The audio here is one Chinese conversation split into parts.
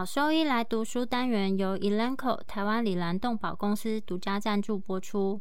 好兽医来读书单元由 Elanco 台湾里兰动保公司独家赞助播出。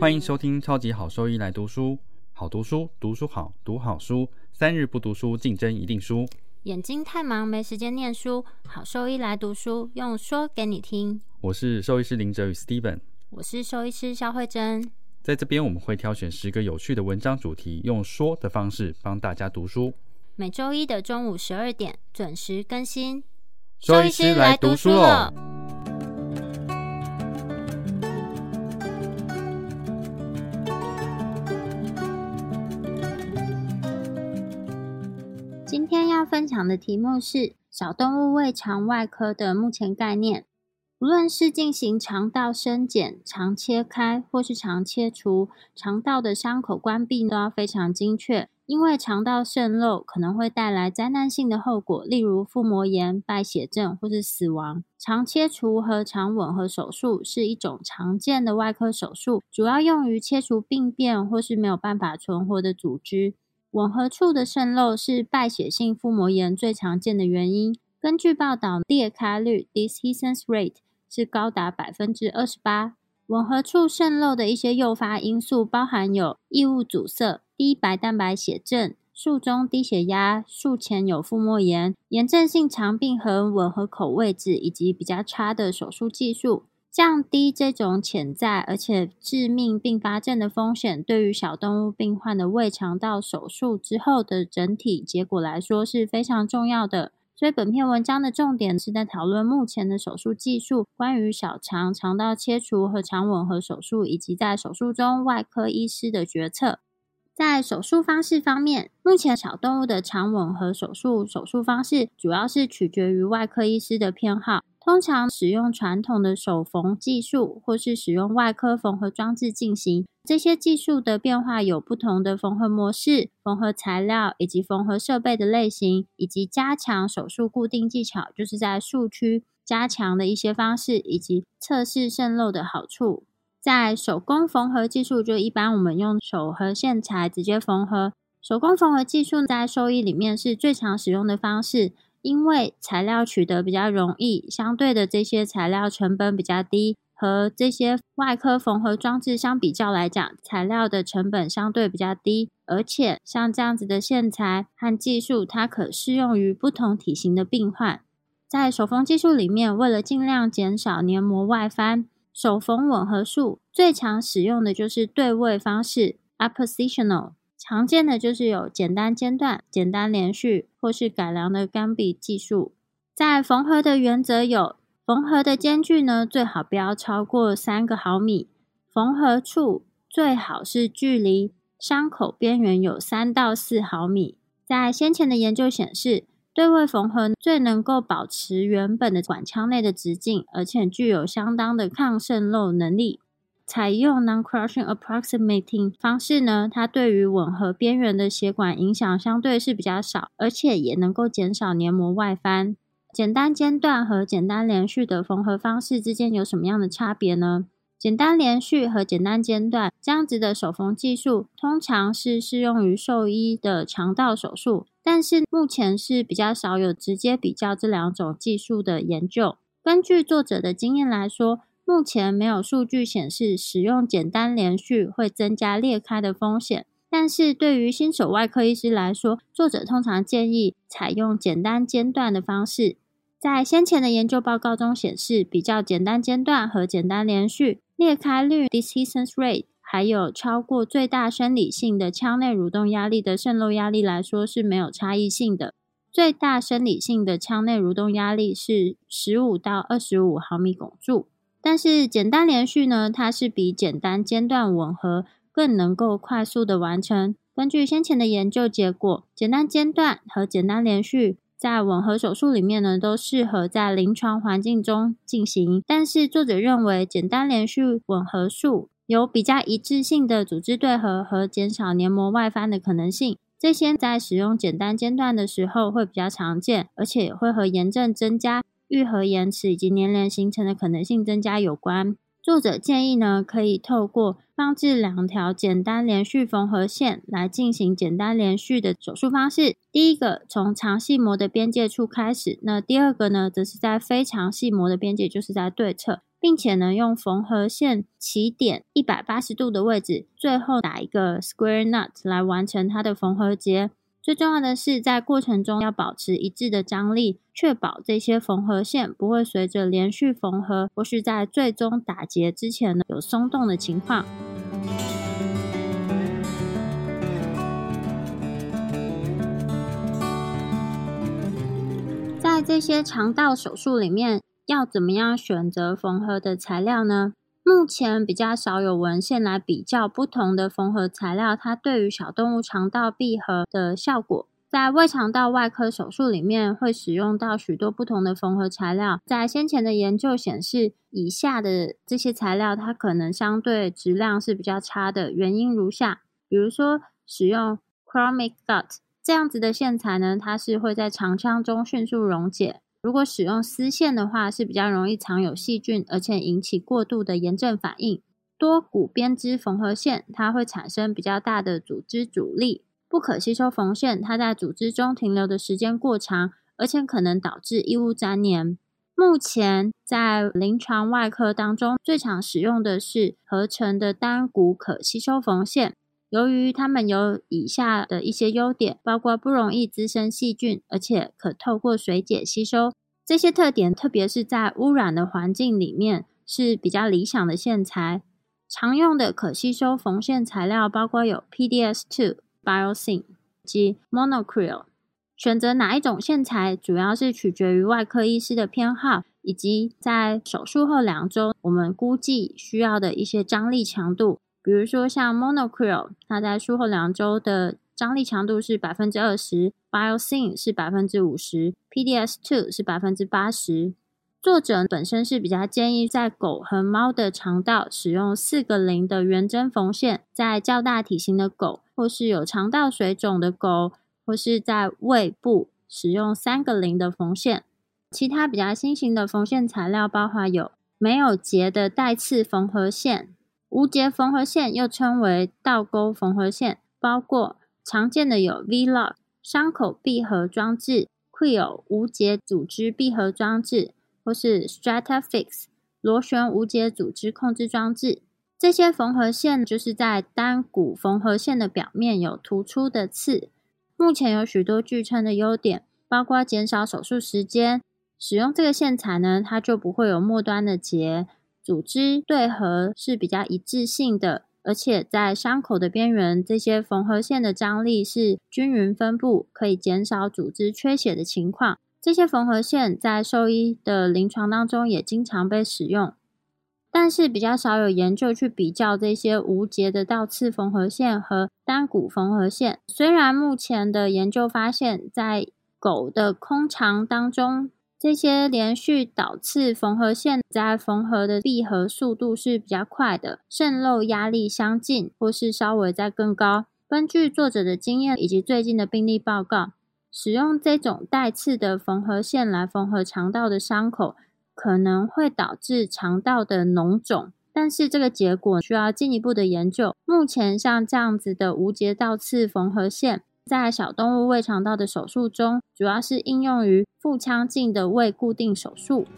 欢迎收听超级好兽医来读书，好读书，读书好，读好书，三日不读书，竞争一定输。眼睛太忙没时间念书，好兽医来读书，用说给你听。我是兽医师林哲宇 Steven，我是兽医师肖慧珍。在这边我们会挑选十个有趣的文章主题，用说的方式帮大家读书。每周一的中午十二点准时更新。兽医师来读书了。今天要分享的题目是小动物胃肠外科的目前概念。无论是进行肠道生检、肠切开或是肠切除，肠道的伤口关闭都要非常精确，因为肠道渗漏可能会带来灾难性的后果，例如腹膜炎、败血症或是死亡。肠切除和肠吻合手术是一种常见的外科手术，主要用于切除病变或是没有办法存活的组织。吻合处的渗漏是败血性腹膜炎最常见的原因。根据报道，裂开率 （Dehiscence Rate）。是高达百分之二十八。吻合处渗漏的一些诱发因素包含有异物阻塞、低白蛋白血症、术中低血压、术前有腹膜炎、炎症性肠病和吻合口位置，以及比较差的手术技术。降低这种潜在而且致命并发症的风险，对于小动物病患的胃肠道手术之后的整体结果来说是非常重要的。所以，本篇文章的重点是在讨论目前的手术技术，关于小肠肠道切除和肠吻合手术，以及在手术中外科医师的决策。在手术方式方面，目前小动物的肠吻合手术手术方式主要是取决于外科医师的偏好。通常使用传统的手缝技术，或是使用外科缝合装置进行。这些技术的变化有不同的缝合模式、缝合材料以及缝合设备的类型，以及加强手术固定技巧，就是在术区加强的一些方式，以及测试渗漏的好处。在手工缝合技术，就一般我们用手和线材直接缝合。手工缝合技术在兽医里面是最常使用的方式。因为材料取得比较容易，相对的这些材料成本比较低，和这些外科缝合装置相比较来讲，材料的成本相对比较低。而且像这样子的线材和技术，它可适用于不同体型的病患。在手缝技术里面，为了尽量减少黏膜外翻，手缝吻合术最常使用的就是对位方式 （appositional）。常见的就是有简单间断、简单连续，或是改良的钢笔技术。在缝合的原则有：缝合的间距呢，最好不要超过三个毫米；缝合处最好是距离伤口边缘有三到四毫米。在先前的研究显示，对位缝合最能够保持原本的管腔内的直径，而且具有相当的抗渗漏能力。采用 non-crushing approximating 方式呢，它对于吻合边缘的血管影响相对是比较少，而且也能够减少黏膜外翻。简单间断和简单连续的缝合方式之间有什么样的差别呢？简单连续和简单间断这样子的手缝技术，通常是适用于兽医的肠道手术，但是目前是比较少有直接比较这两种技术的研究。根据作者的经验来说。目前没有数据显示使用简单连续会增加裂开的风险，但是对于新手外科医师来说，作者通常建议采用简单间断的方式。在先前的研究报告中显示，比较简单间断和简单连续裂开率 （Dehiscence Rate） 还有超过最大生理性的腔内蠕动压力的渗漏压力来说是没有差异性的。最大生理性的腔内蠕动压力是十五到二十五毫米汞柱。但是简单连续呢，它是比简单间断吻合更能够快速的完成。根据先前的研究结果，简单间断和简单连续在吻合手术里面呢，都适合在临床环境中进行。但是作者认为，简单连续吻合术有比较一致性的组织对合和减少黏膜外翻的可能性。这些在使用简单间断的时候会比较常见，而且也会和炎症增加。愈合延迟以及粘连形成的可能性增加有关。作者建议呢，可以透过放置两条简单连续缝合线来进行简单连续的手术方式。第一个从肠系膜的边界处开始，那第二个呢，则是在非肠系膜的边界，就是在对侧，并且呢，用缝合线起点一百八十度的位置，最后打一个 square nut 来完成它的缝合结。最重要的是，在过程中要保持一致的张力，确保这些缝合线不会随着连续缝合或是在最终打结之前呢有松动的情况。在这些肠道手术里面，要怎么样选择缝合的材料呢？目前比较少有文献来比较不同的缝合材料，它对于小动物肠道闭合的效果。在胃肠道外科手术里面，会使用到许多不同的缝合材料。在先前的研究显示，以下的这些材料它可能相对质量是比较差的，原因如下：比如说，使用 chromic gut 这样子的线材呢，它是会在肠腔中迅速溶解。如果使用丝线的话，是比较容易藏有细菌，而且引起过度的炎症反应。多股编织缝合线，它会产生比较大的组织阻力。不可吸收缝线，它在组织中停留的时间过长，而且可能导致异物粘连。目前在临床外科当中，最常使用的是合成的单股可吸收缝线。由于它们有以下的一些优点，包括不容易滋生细菌，而且可透过水解吸收。这些特点，特别是在污染的环境里面是比较理想的线材。常用的可吸收缝线材料包括有 PDS2、Biosyn 及 Monocryl。选择哪一种线材，主要是取决于外科医师的偏好，以及在手术后两周我们估计需要的一些张力强度。比如说像 Monocryl，它在术后两周的张力强度是百分之二十，Biosyn 是百分之五十，PDS two 是百分之八十。作者本身是比较建议在狗和猫的肠道使用四个零的圆针缝线，在较大体型的狗，或是有肠道水肿的狗，或是在胃部使用三个零的缝线。其他比较新型的缝线材料包括有没有结的带刺缝合线。无结缝合线又称为倒钩缝合线，包括常见的有 V-Lock 伤口闭合装置、Quill 无结组织闭合装置，或是 Stratafix 螺旋无结组织控制装置。这些缝合线就是在单股缝合线的表面有突出的刺。目前有许多据称的优点，包括减少手术时间。使用这个线材呢，它就不会有末端的结。组织对合是比较一致性的，而且在伤口的边缘，这些缝合线的张力是均匀分布，可以减少组织缺血的情况。这些缝合线在兽医的临床当中也经常被使用，但是比较少有研究去比较这些无结的倒刺缝合线和单股缝合线。虽然目前的研究发现，在狗的空肠当中。这些连续导刺缝合线在缝合的闭合速度是比较快的，渗漏压力相近，或是稍微再更高。根据作者的经验以及最近的病例报告，使用这种带刺的缝合线来缝合肠道的伤口，可能会导致肠道的脓肿，但是这个结果需要进一步的研究。目前像这样子的无节倒刺缝合线。在小动物胃肠道的手术中，主要是应用于腹腔镜的胃固定手术。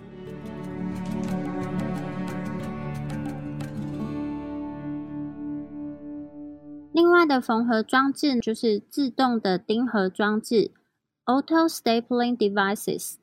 另外的缝合装置就是自动的钉合装置 （Auto Stapling Devices）。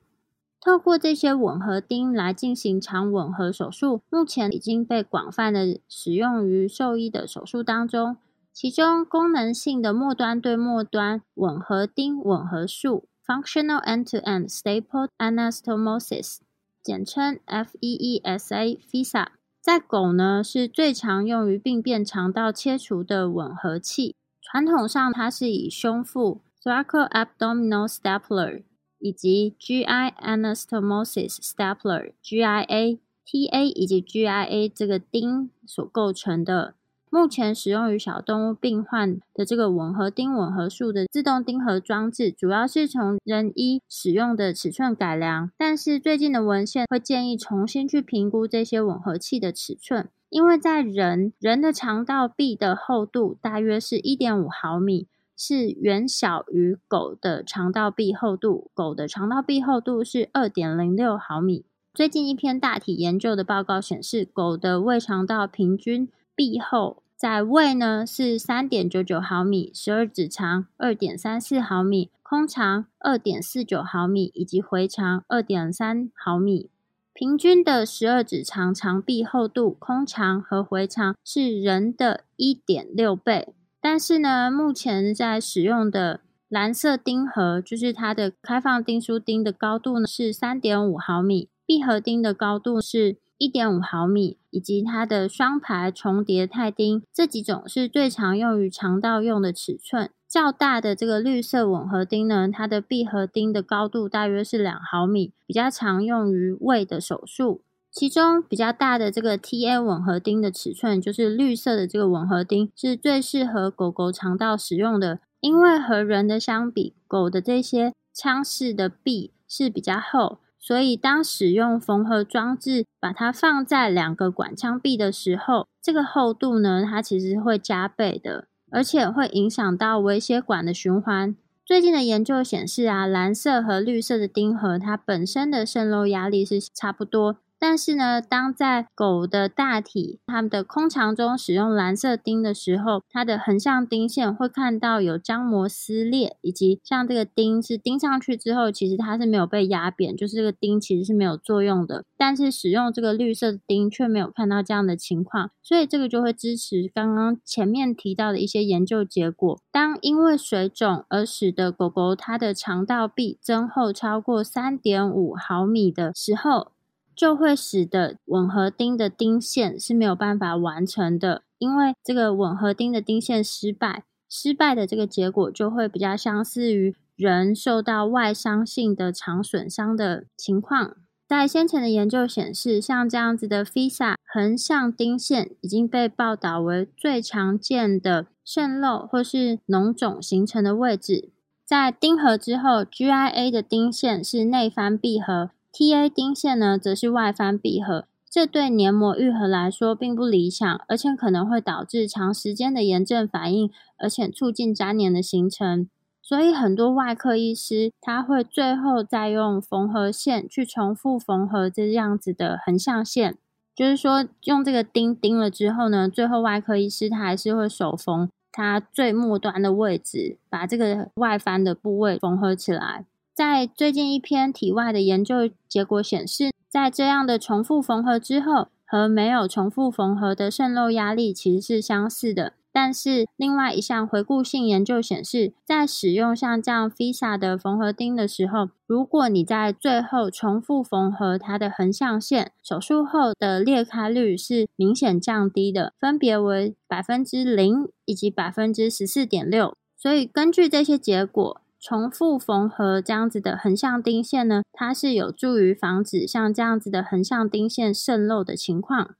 透过这些吻合钉来进行肠吻合手术，目前已经被广泛的使用于兽医的手术当中。其中功能性的末端对末端吻合钉吻合术 （Functional End-to-End Staple Anastomosis），简称 FEESA（FISA）。在狗呢，是最常用于病变肠道切除的吻合器。传统上，它是以胸腹 （Thoracoabdominal Stapler） 以及 GI Anastomosis Stapler（GIA）、TA 以及 GIA 这个钉所构成的。目前使用于小动物病患的这个吻合钉吻合术的自动钉合装置，主要是从人医使用的尺寸改良。但是最近的文献会建议重新去评估这些吻合器的尺寸，因为在人人的肠道壁的厚度大约是一点五毫米，是远小于狗的肠道壁厚度。狗的肠道壁厚度是二点零六毫米。最近一篇大体研究的报告显示，狗的胃肠道平均壁厚在胃呢是三点九九毫米，十二指肠二点三四毫米，空肠二点四九毫米，以及回肠二点三毫米。平均的十二指肠肠壁厚度，空肠和回肠是人的一点六倍。但是呢，目前在使用的蓝色钉盒，就是它的开放钉书钉的高度呢是三点五毫米。闭合钉的高度是一点五毫米，以及它的双排重叠钛钉这几种是最常用于肠道用的尺寸。较大的这个绿色吻合钉呢，它的闭合钉的高度大约是两毫米，比较常用于胃的手术。其中比较大的这个 TA 吻合钉的尺寸，就是绿色的这个吻合钉，是最适合狗狗肠道使用的，因为和人的相比，狗的这些腔室的壁是比较厚。所以，当使用缝合装置把它放在两个管腔壁的时候，这个厚度呢，它其实会加倍的，而且会影响到微血管的循环。最近的研究显示啊，蓝色和绿色的钉盒，它本身的渗漏压力是差不多。但是呢，当在狗的大体、它们的空肠中使用蓝色钉的时候，它的横向钉线会看到有浆膜撕裂，以及像这个钉是钉上去之后，其实它是没有被压扁，就是这个钉其实是没有作用的。但是使用这个绿色的钉却没有看到这样的情况，所以这个就会支持刚刚前面提到的一些研究结果。当因为水肿而使得狗狗它的肠道壁增厚超过三点五毫米的时候，就会使得吻合钉的钉线是没有办法完成的，因为这个吻合钉的钉线失败，失败的这个结果就会比较相似于人受到外伤性的肠损伤的情况。在先前的研究显示，像这样子的 FISA 横向钉线已经被报道为最常见的渗漏或是脓肿形成的位置。在钉合之后，GIA 的钉线是内翻闭合。T A 钉线呢，则是外翻闭合，这对黏膜愈合来说并不理想，而且可能会导致长时间的炎症反应，而且促进粘连的形成。所以很多外科医师他会最后再用缝合线去重复缝合这样子的横向线，就是说用这个钉钉了之后呢，最后外科医师他还是会手缝它最末端的位置，把这个外翻的部位缝合起来。在最近一篇体外的研究结果显示，在这样的重复缝合之后，和没有重复缝合的渗漏压力其实是相似的。但是，另外一项回顾性研究显示，在使用像这样 FISA 的缝合钉的时候，如果你在最后重复缝合它的横向线，手术后的裂开率是明显降低的，分别为百分之零以及百分之十四点六。所以，根据这些结果。重复缝合这样子的横向钉线呢，它是有助于防止像这样子的横向钉线渗漏的情况。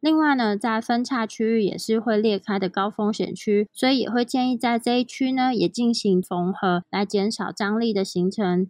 另外呢，在分叉区域也是会裂开的高风险区，所以也会建议在这一区呢也进行缝合，来减少张力的形成。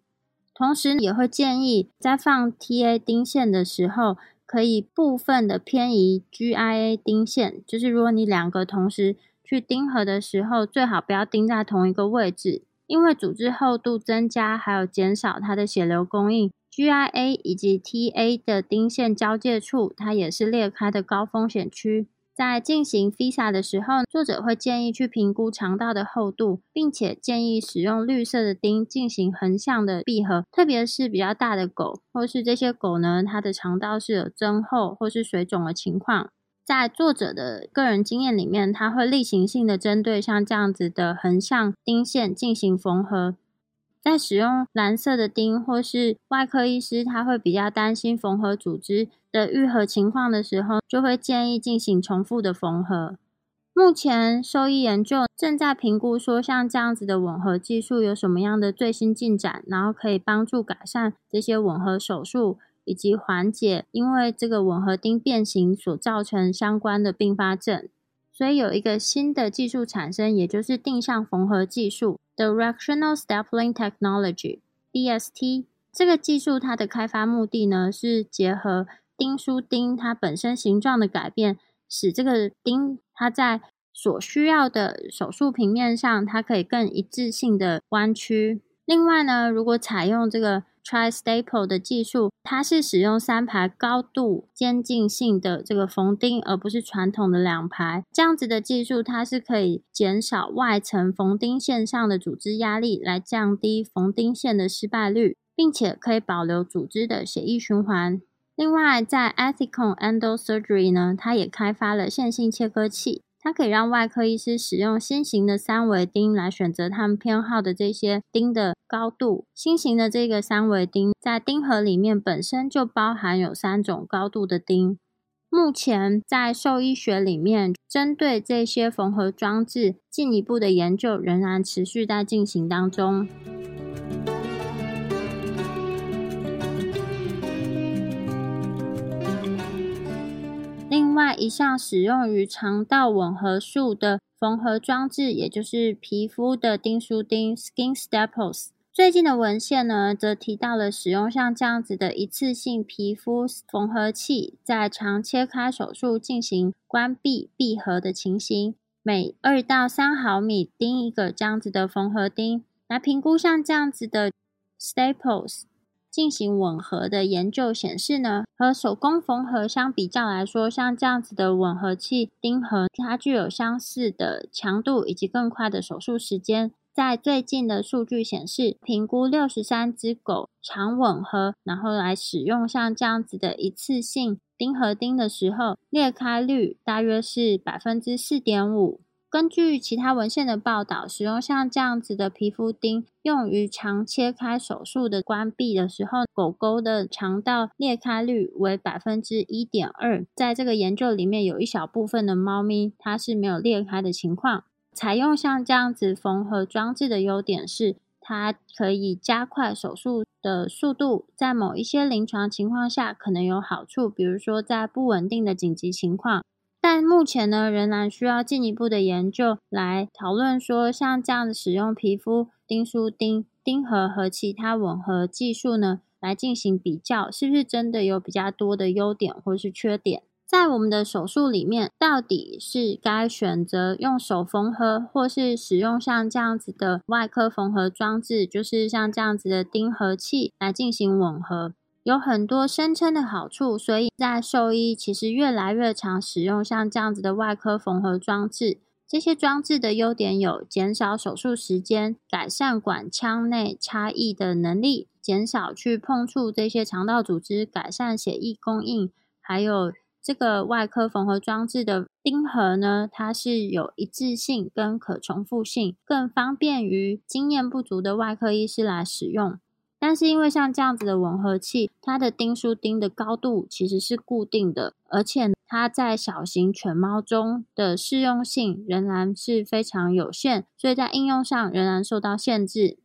同时也会建议在放 TA 钉线的时候，可以部分的偏移 GIA 钉线，就是如果你两个同时去钉合的时候，最好不要钉在同一个位置。因为组织厚度增加，还有减少它的血流供应，GIA 以及 TA 的钉线交界处，它也是裂开的高风险区。在进行 FISA 的时候，作者会建议去评估肠道的厚度，并且建议使用绿色的钉进行横向的闭合，特别是比较大的狗，或是这些狗呢，它的肠道是有增厚或是水肿的情况。在作者的个人经验里面，他会例行性的针对像这样子的横向钉线进行缝合。在使用蓝色的钉或是外科医师他会比较担心缝合组织的愈合情况的时候，就会建议进行重复的缝合。目前兽医研究正在评估说，像这样子的吻合技术有什么样的最新进展，然后可以帮助改善这些吻合手术。以及缓解因为这个吻合钉变形所造成相关的并发症，所以有一个新的技术产生，也就是定向缝合技术 （Directional Stapling Technology，DST）。这个技术它的开发目的呢，是结合钉书钉它本身形状的改变，使这个钉它在所需要的手术平面上，它可以更一致性的弯曲。另外呢，如果采用这个 Tri-Staple 的技术，它是使用三排高度渐进性的这个缝钉，而不是传统的两排。这样子的技术，它是可以减少外层缝钉线上的组织压力，来降低缝钉线的失败率，并且可以保留组织的血液循环。另外，在 Ethicon Endo Surgery 呢，它也开发了线性切割器。它可以让外科医师使用新型的三维钉来选择他们偏好的这些钉的高度。新型的这个三维钉在钉盒里面本身就包含有三种高度的钉。目前在兽医学里面，针对这些缝合装置进一步的研究仍然持续在进行当中。另外一项使用于肠道吻合术的缝合装置，也就是皮肤的钉书钉 （skin staples）。最近的文献呢，则提到了使用像这样子的一次性皮肤缝合器，在肠切开手术进行关闭闭合的情形，每二到三毫米钉一个这样子的缝合钉，来评估像这样子的 staples。进行吻合的研究显示呢，和手工缝合相比较来说，像这样子的吻合器钉盒，它具有相似的强度以及更快的手术时间。在最近的数据显示，评估六十三只狗肠吻合，然后来使用像这样子的一次性钉合钉的时候，裂开率大约是百分之四点五。根据其他文献的报道，使用像这样子的皮肤钉用于肠切开手术的关闭的时候，狗狗的肠道裂开率为百分之一点二。在这个研究里面，有一小部分的猫咪它是没有裂开的情况。采用像这样子缝合装置的优点是，它可以加快手术的速度，在某一些临床情况下可能有好处，比如说在不稳定的紧急情况。但目前呢，仍然需要进一步的研究来讨论说，像这样的使用皮肤钉书钉钉盒和其他吻合技术呢，来进行比较，是不是真的有比较多的优点或是缺点？在我们的手术里面，到底是该选择用手缝合，或是使用像这样子的外科缝合装置，就是像这样子的钉合器来进行吻合？有很多声称的好处，所以在兽医其实越来越常使用像这样子的外科缝合装置。这些装置的优点有减少手术时间、改善管腔内差异的能力、减少去碰触这些肠道组织、改善血液供应。还有这个外科缝合装置的钉盒呢，它是有一致性跟可重复性，更方便于经验不足的外科医师来使用。但是因为像这样子的吻合器，它的钉书钉的高度其实是固定的，而且它在小型犬猫中的适用性仍然是非常有限，所以在应用上仍然受到限制。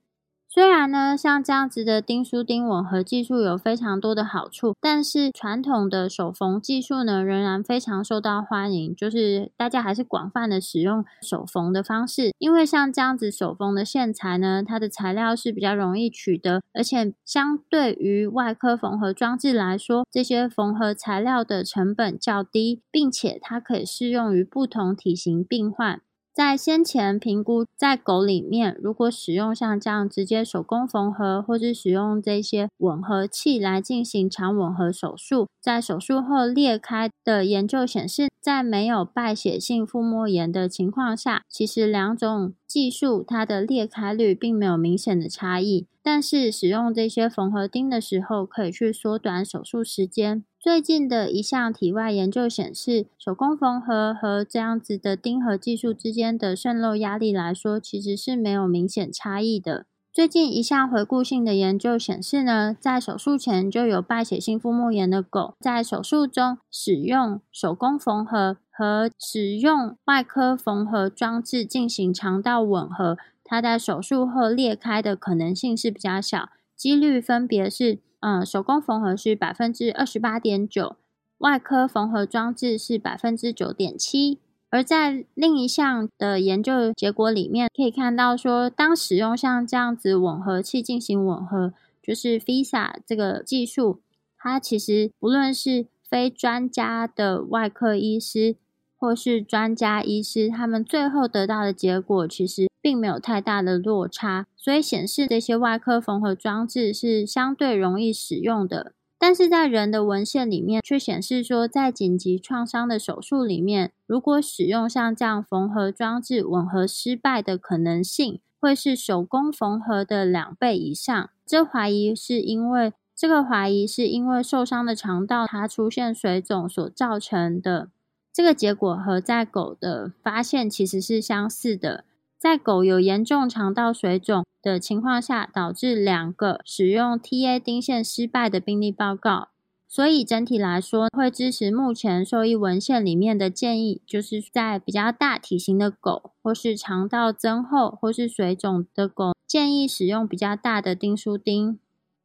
虽然呢，像这样子的钉书钉吻合技术有非常多的好处，但是传统的手缝技术呢，仍然非常受到欢迎。就是大家还是广泛的使用手缝的方式，因为像这样子手缝的线材呢，它的材料是比较容易取得，而且相对于外科缝合装置来说，这些缝合材料的成本较低，并且它可以适用于不同体型病患。在先前评估，在狗里面，如果使用像这样直接手工缝合，或是使用这些吻合器来进行肠吻合手术，在手术后裂开的研究显示，在没有败血性腹膜炎的情况下，其实两种技术它的裂开率并没有明显的差异。但是使用这些缝合钉的时候，可以去缩短手术时间。最近的一项体外研究显示，手工缝合和这样子的钉合技术之间的渗漏压力来说，其实是没有明显差异的。最近一项回顾性的研究显示呢，在手术前就有败血性腹膜炎的狗，在手术中使用手工缝合和使用外科缝合装置进行肠道吻合，它在手术后裂开的可能性是比较小，几率分别是。嗯，手工缝合是百分之二十八点九，外科缝合装置是百分之九点七。而在另一项的研究结果里面，可以看到说，当使用像这样子吻合器进行吻合，就是 FISA 这个技术，它其实不论是非专家的外科医师或是专家医师，他们最后得到的结果其实并没有太大的落差，所以显示这些外科缝合装置是相对容易使用的。但是在人的文献里面，却显示说，在紧急创伤的手术里面，如果使用像这样缝合装置，吻合失败的可能性会是手工缝合的两倍以上。这怀疑是因为这个怀疑是因为受伤的肠道它出现水肿所造成的。这个结果和在狗的发现其实是相似的。在狗有严重肠道水肿的情况下，导致两个使用 TA 钉线失败的病例报告。所以整体来说，会支持目前兽医文献里面的建议，就是在比较大体型的狗，或是肠道增厚或是水肿的狗，建议使用比较大的钉书钉。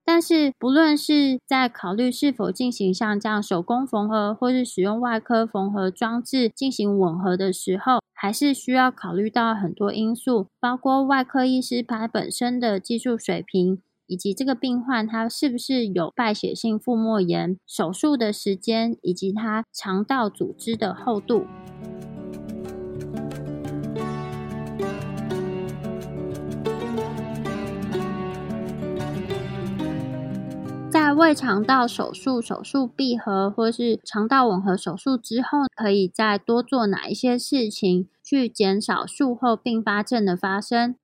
但是，不论是在考虑是否进行像这样手工缝合，或是使用外科缝合装置进行吻合的时候，还是需要考虑到很多因素，包括外科医师他本身的技术水平，以及这个病患他是不是有败血性腹膜炎、手术的时间，以及他肠道组织的厚度。胃肠道手术、手术闭合或是肠道吻合手术之后，可以再多做哪一些事情去减少术后并发症的发生？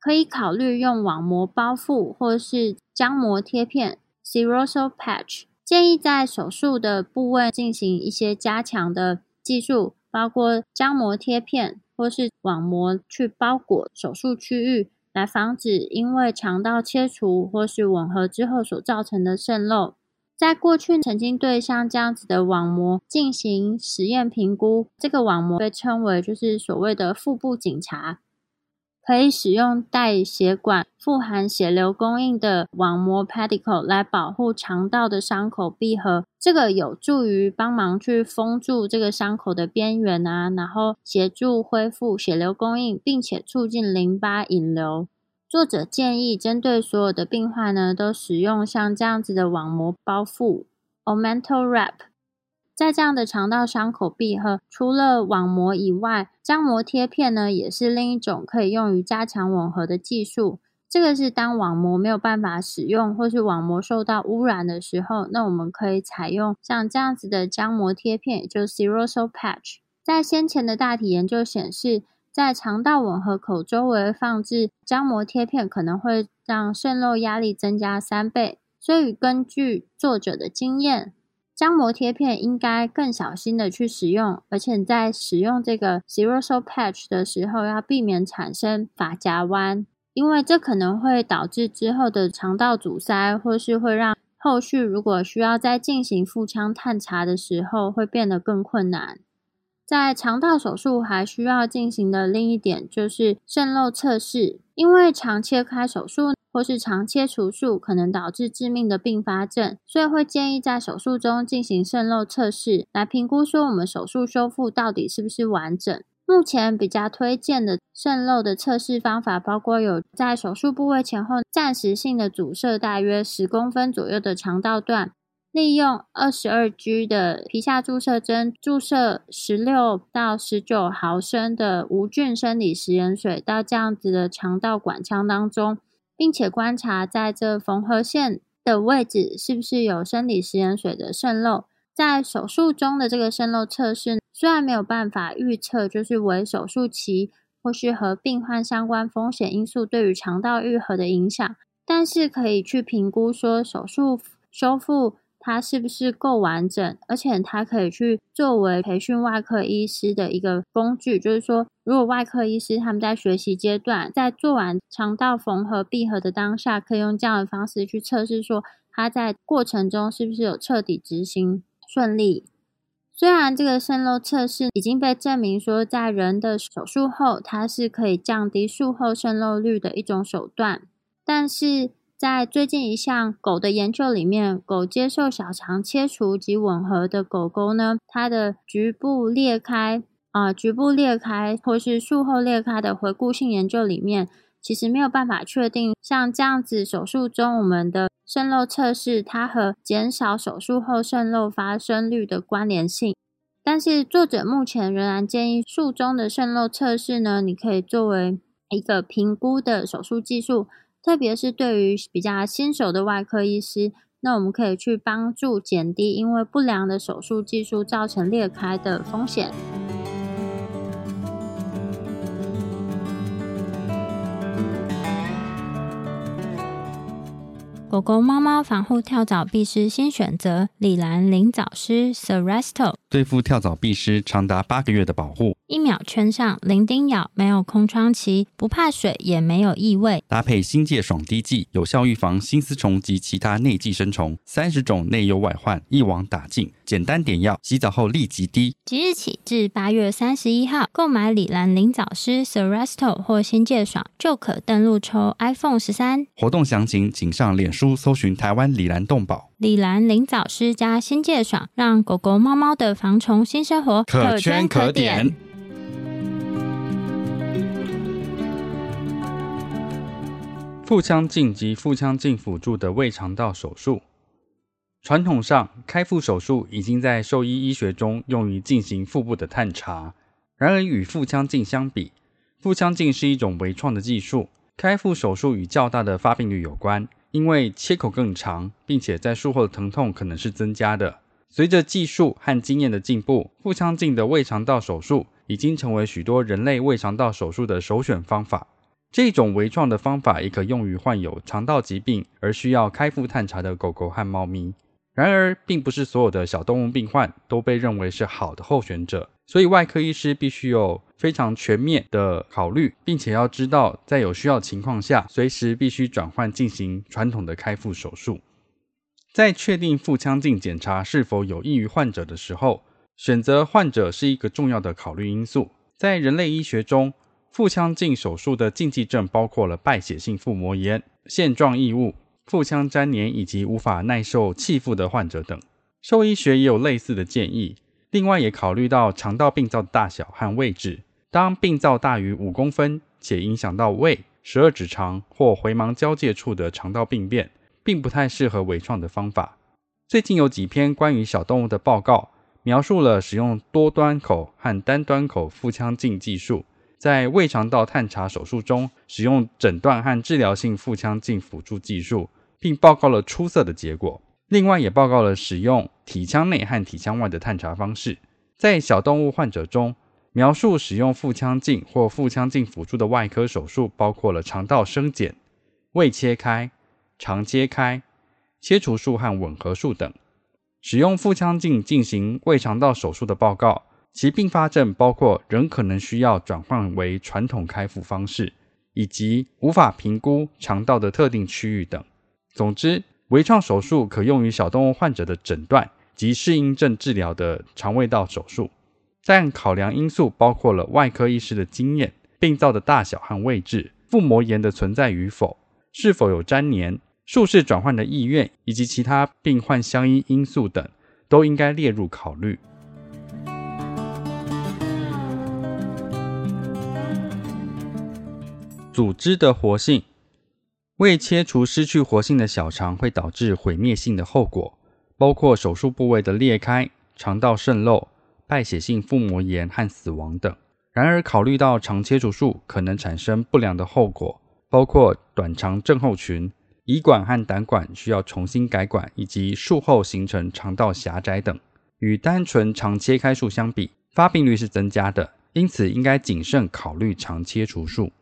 可以考虑用网膜包覆或是浆膜贴片 （serosal patch）。建议在手术的部位进行一些加强的技术，包括浆膜贴片或是网膜去包裹手术区域。来防止因为肠道切除或是吻合之后所造成的渗漏。在过去曾经对像这样子的网膜进行实验评估，这个网膜被称为就是所谓的腹部警察。可以使用带血管、富含血流供应的网膜 pedicle 来保护肠道的伤口闭合，这个有助于帮忙去封住这个伤口的边缘啊，然后协助恢复血流供应，并且促进淋巴引流。作者建议针对所有的病患呢，都使用像这样子的网膜包覆 （omental wrap）。在这样的肠道伤口闭合，除了网膜以外，浆膜贴片呢，也是另一种可以用于加强吻合的技术。这个是当网膜没有办法使用，或是网膜受到污染的时候，那我们可以采用像这样子的浆膜贴片，也就是 serosal patch。在先前的大体研究显示，在肠道吻合口周围放置浆膜贴片，可能会让渗漏压力增加三倍。所以根据作者的经验。浆膜贴片应该更小心的去使用，而且在使用这个 serosal patch 的时候，要避免产生发夹弯，因为这可能会导致之后的肠道阻塞，或是会让后续如果需要再进行腹腔探查的时候，会变得更困难。在肠道手术还需要进行的另一点就是渗漏测试，因为肠切开手术。或是肠切除术可能导致致命的并发症，所以会建议在手术中进行渗漏测试，来评估说我们手术修复到底是不是完整。目前比较推荐的渗漏的测试方法，包括有在手术部位前后暂时性的阻塞大约十公分左右的肠道段，利用二十二 G 的皮下注射针注射十六到十九毫升的无菌生理食盐水到这样子的肠道管腔当中。并且观察在这缝合线的位置是不是有生理食盐水的渗漏。在手术中的这个渗漏测试，虽然没有办法预测就是为手术期或是和病患相关风险因素对于肠道愈合的影响，但是可以去评估说手术修复。它是不是够完整？而且它可以去作为培训外科医师的一个工具，就是说，如果外科医师他们在学习阶段，在做完肠道缝合闭合的当下，可以用这样的方式去测试，说他在过程中是不是有彻底执行顺利。虽然这个渗漏测试已经被证明说，在人的手术后，它是可以降低术后渗漏率的一种手段，但是。在最近一项狗的研究里面，狗接受小肠切除及吻合的狗狗呢，它的局部裂开啊局部裂开或是术后裂开的回顾性研究里面，其实没有办法确定像这样子手术中我们的渗漏测试它和减少手术后渗漏发生率的关联性。但是作者目前仍然建议术中的渗漏测试呢，你可以作为一个评估的手术技术，特别是对于比较新手的外科医师，那我们可以去帮助减低因为不良的手术技术造成裂开的风险。狗狗、猫猫防护跳蚤必虱新选择——李兰灵藻虱 （Seresto），对付跳蚤、蜱虱长达八个月的保护。一秒圈上，零叮咬，没有空窗期，不怕水，也没有异味。搭配新界爽滴剂，有效预防新丝虫及其他内寄生虫。三十种内忧外患一网打尽，简单点药，洗澡后立即滴。即日起至八月三十一号，购买李兰灵藻虱 （Seresto） 或新界爽，就可登录抽 iPhone 十三。活动详情请上脸书。搜寻台湾李兰动宝、李兰灵藻师加新界爽，让狗狗、猫猫的防虫新生活可圈可点。腹腔镜及腹腔镜辅助的胃肠道手术，传统上开腹手术已经在兽医医学中用于进行腹部的探查。然而与腹腔镜相比，腹腔镜是一种微创的技术，开腹手术与较大的发病率有关。因为切口更长，并且在术后的疼痛可能是增加的。随着技术和经验的进步，腹腔镜的胃肠道手术已经成为许多人类胃肠道手术的首选方法。这种微创的方法也可用于患有肠道疾病而需要开腹探查的狗狗和猫咪。然而，并不是所有的小动物病患都被认为是好的候选者，所以外科医师必须有非常全面的考虑，并且要知道在有需要情况下，随时必须转换进行传统的开腹手术。在确定腹腔镜检查是否有益于患者的时候，选择患者是一个重要的考虑因素。在人类医学中，腹腔镜手术的禁忌症包括了败血性腹膜炎、腺状异物。腹腔粘连以及无法耐受气腹的患者等，兽医学也有类似的建议。另外，也考虑到肠道病灶的大小和位置。当病灶大于五公分，且影响到胃、十二指肠或回盲交界处的肠道病变，并不太适合微创的方法。最近有几篇关于小动物的报告，描述了使用多端口和单端口腹腔镜技术。在胃肠道探查手术中，使用诊断和治疗性腹腔镜辅助技术，并报告了出色的结果。另外，也报告了使用体腔内和体腔外的探查方式。在小动物患者中，描述使用腹腔镜或腹腔镜辅助的外科手术，包括了肠道生检、胃切开、肠切开、切除术和吻合术等。使用腹腔镜进行胃肠道手术的报告。其并发症包括仍可能需要转换为传统开腹方式，以及无法评估肠道的特定区域等。总之，微创手术可用于小动物患者的诊断及适应症治疗的肠胃道手术。但考量因素包括了外科医师的经验、病灶的大小和位置、腹膜炎的存在与否、是否有粘连、术式转换的意愿以及其他病患相依因素等，都应该列入考虑。组织的活性，未切除失去活性的小肠会导致毁灭性的后果，包括手术部位的裂开、肠道渗漏、败血性腹膜炎和死亡等。然而，考虑到肠切除术可能产生不良的后果，包括短肠症候群、胰管和胆管需要重新改管，以及术后形成肠道狭窄等，与单纯肠切开术相比，发病率是增加的，因此应该谨慎考虑肠切除术。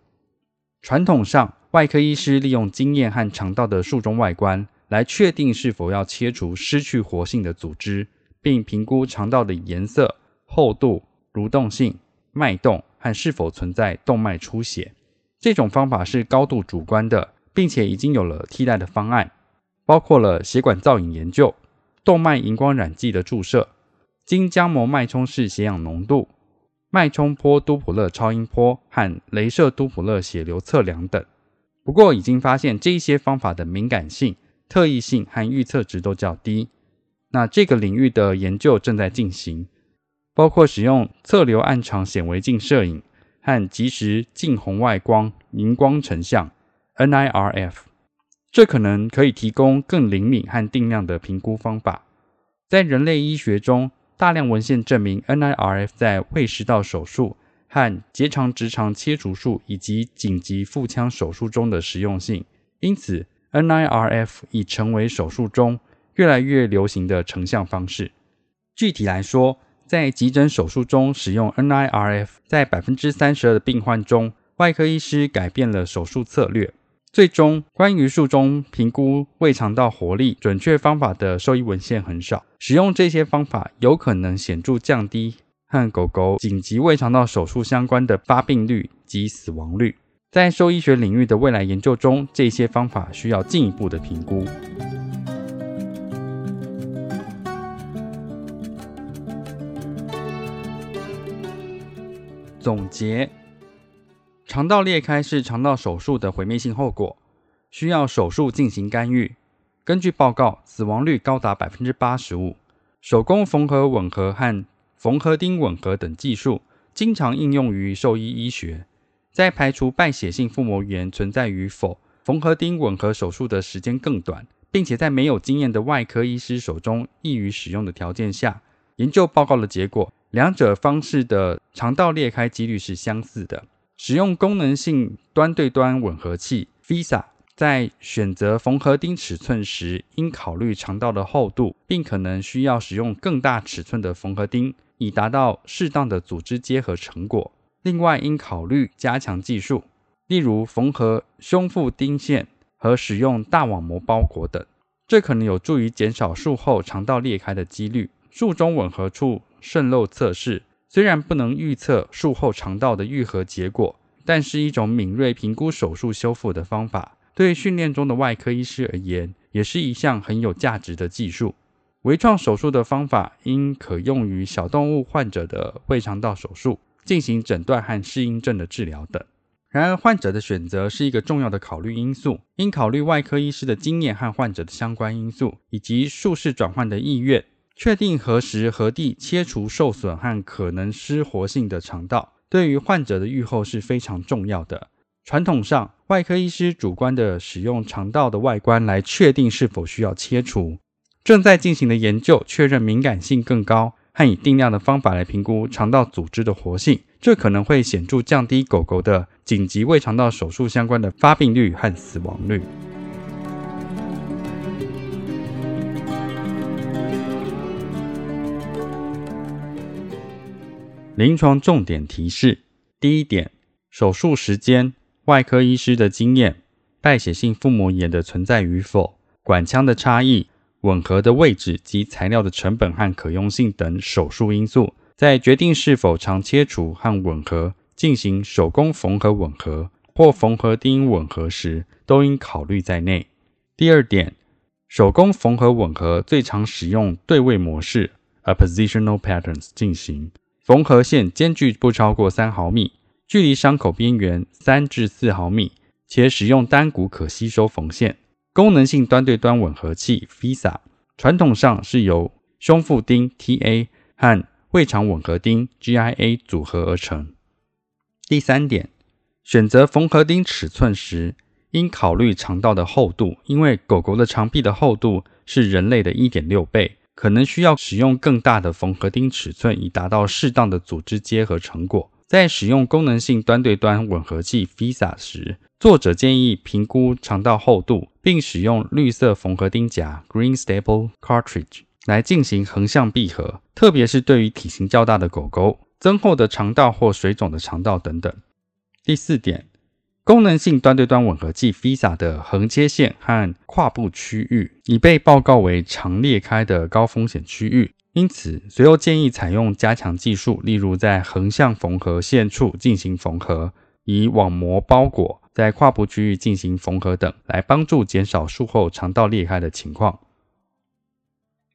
传统上，外科医师利用经验和肠道的术中外观来确定是否要切除失去活性的组织，并评估肠道的颜色、厚度、蠕动性、脉动和是否存在动脉出血。这种方法是高度主观的，并且已经有了替代的方案，包括了血管造影研究、动脉荧光染剂的注射、经浆膜脉冲式血氧浓度。脉冲波多普勒超音波和镭射多普勒血流测量等。不过，已经发现这些方法的敏感性、特异性和预测值都较低。那这个领域的研究正在进行，包括使用侧流暗场显微镜摄影和即时近红外光荧光成像 （NIRF）。这可能可以提供更灵敏和定量的评估方法。在人类医学中，大量文献证明 NIRF 在胃食道手术和结肠直肠切除术以及紧急腹腔手术中的实用性。因此，NIRF 已成为手术中越来越流行的成像方式。具体来说，在急诊手术中使用 NIRF，在百分之三十二的病患中，外科医师改变了手术策略。最终，关于术中评估胃肠道活力准确方法的受益文献很少。使用这些方法有可能显著降低和狗狗紧急胃肠道手术相关的发病率及死亡率。在兽医学领域的未来研究中，这些方法需要进一步的评估。总结。肠道裂开是肠道手术的毁灭性后果，需要手术进行干预。根据报告，死亡率高达百分之八十五。手工缝合吻合和缝合钉吻合等技术经常应用于兽医医学。在排除败血性腹膜炎存在与否，缝合钉吻合手术的时间更短，并且在没有经验的外科医师手中易于使用的条件下，研究报告的结果，两者方式的肠道裂开几率是相似的。使用功能性端对端吻合器 （Visa） 在选择缝合钉尺寸时，应考虑肠道的厚度，并可能需要使用更大尺寸的缝合钉，以达到适当的组织结合成果。另外，应考虑加强技术，例如缝合胸腹钉线和使用大网膜包裹等，这可能有助于减少术后肠道裂开的几率。术中吻合处渗漏测试。虽然不能预测术后肠道的愈合结果，但是一种敏锐评估手术修复的方法。对训练中的外科医师而言，也是一项很有价值的技术。微创手术的方法应可用于小动物患者的胃肠道手术，进行诊断和适应症的治疗等。然而，患者的选择是一个重要的考虑因素，应考虑外科医师的经验和患者的相关因素，以及术式转换的意愿。确定何时何地切除受损和可能失活性的肠道，对于患者的预后是非常重要的。传统上，外科医师主观的使用肠道的外观来确定是否需要切除。正在进行的研究确认敏感性更高，和以定量的方法来评估肠道组织的活性，这可能会显著降低狗狗的紧急胃肠道手术相关的发病率和死亡率。临床重点提示：第一点，手术时间、外科医师的经验、败血性腹膜炎的存在与否、管腔的差异、吻合的位置及材料的成本和可用性等手术因素，在决定是否常切除和吻合、进行手工缝合吻合或缝合钉吻合时，都应考虑在内。第二点，手工缝合吻合最常使用对位模式 （a positional patterns） 进行。缝合线间距不超过三毫米，距离伤口边缘三至四毫米，且使用单股可吸收缝线。功能性端对端吻合器 （FISA） 传统上是由胸腹钉 （TA） 和胃肠吻合钉 （GIA） 组合而成。第三点，选择缝合钉尺寸时，应考虑肠道的厚度，因为狗狗的肠壁的厚度是人类的一点六倍。可能需要使用更大的缝合钉尺寸，以达到适当的组织结合成果。在使用功能性端对端吻合器 FISA 时，作者建议评估肠道厚度，并使用绿色缝合钉夹 （Green Staple Cartridge） 来进行横向闭合，特别是对于体型较大的狗狗、增厚的肠道或水肿的肠道等等。第四点。功能性端对端吻合器 FISA 的横切线和跨部区域已被报告为常裂开的高风险区域，因此随后建议采用加强技术，例如在横向缝合线处进行缝合，以网膜包裹在跨部区域进行缝合等，来帮助减少术后肠道裂开的情况。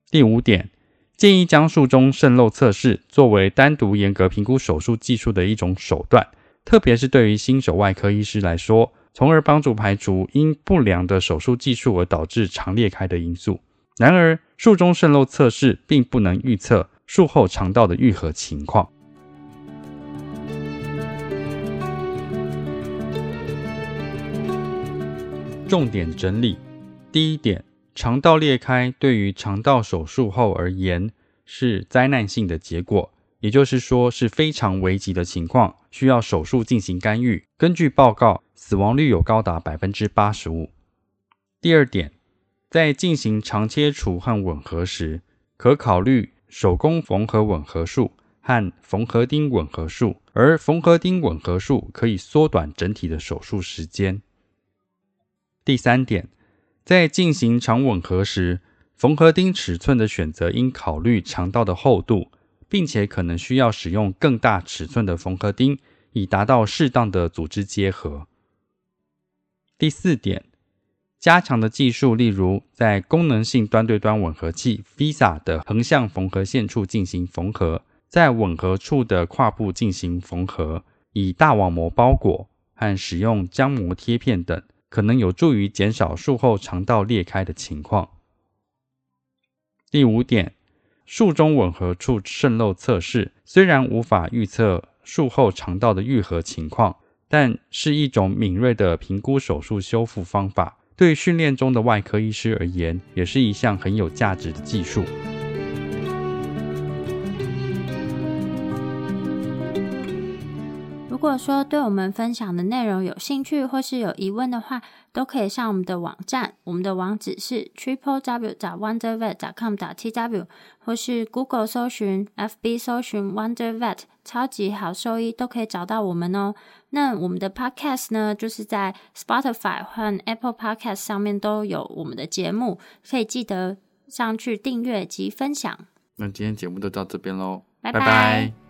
第五点，建议将术中渗漏测试作为单独严格评估手术技术的一种手段。特别是对于新手外科医师来说，从而帮助排除因不良的手术技术而导致肠裂开的因素。然而，术中渗漏测试并不能预测术后肠道的愈合情况。重点整理：第一点，肠道裂开对于肠道手术后而言是灾难性的结果，也就是说是非常危急的情况，需要手术进行干预。根据报告，死亡率有高达百分之八十五。第二点，在进行肠切除和吻合时，可考虑手工缝合吻合术和缝合钉吻合术，而缝合钉吻合术可以缩短整体的手术时间。第三点，在进行肠吻合时，缝合钉尺寸的选择应考虑肠道的厚度，并且可能需要使用更大尺寸的缝合钉，以达到适当的组织结合。第四点，加强的技术，例如在功能性端对端吻合器 （VISA） 的横向缝合线处进行缝合，在吻合处的胯部进行缝合，以大网膜包裹和使用浆膜贴片等。可能有助于减少术后肠道裂开的情况。第五点，术中吻合处渗漏测试虽然无法预测术后肠道的愈合情况，但是一种敏锐的评估手术修复方法，对训练中的外科医师而言，也是一项很有价值的技术。果说对我们分享的内容有兴趣或是有疑问的话，都可以上我们的网站，我们的网址是 triple w 找 wonder vet 找 com 打 t w，或是 Google 搜寻、FB 搜寻 Wonder Vet 超级好兽医，都可以找到我们哦。那我们的 Podcast 呢，就是在 Spotify 和 Apple Podcast 上面都有我们的节目，可以记得上去订阅及分享。那今天节目就到这边喽，拜拜。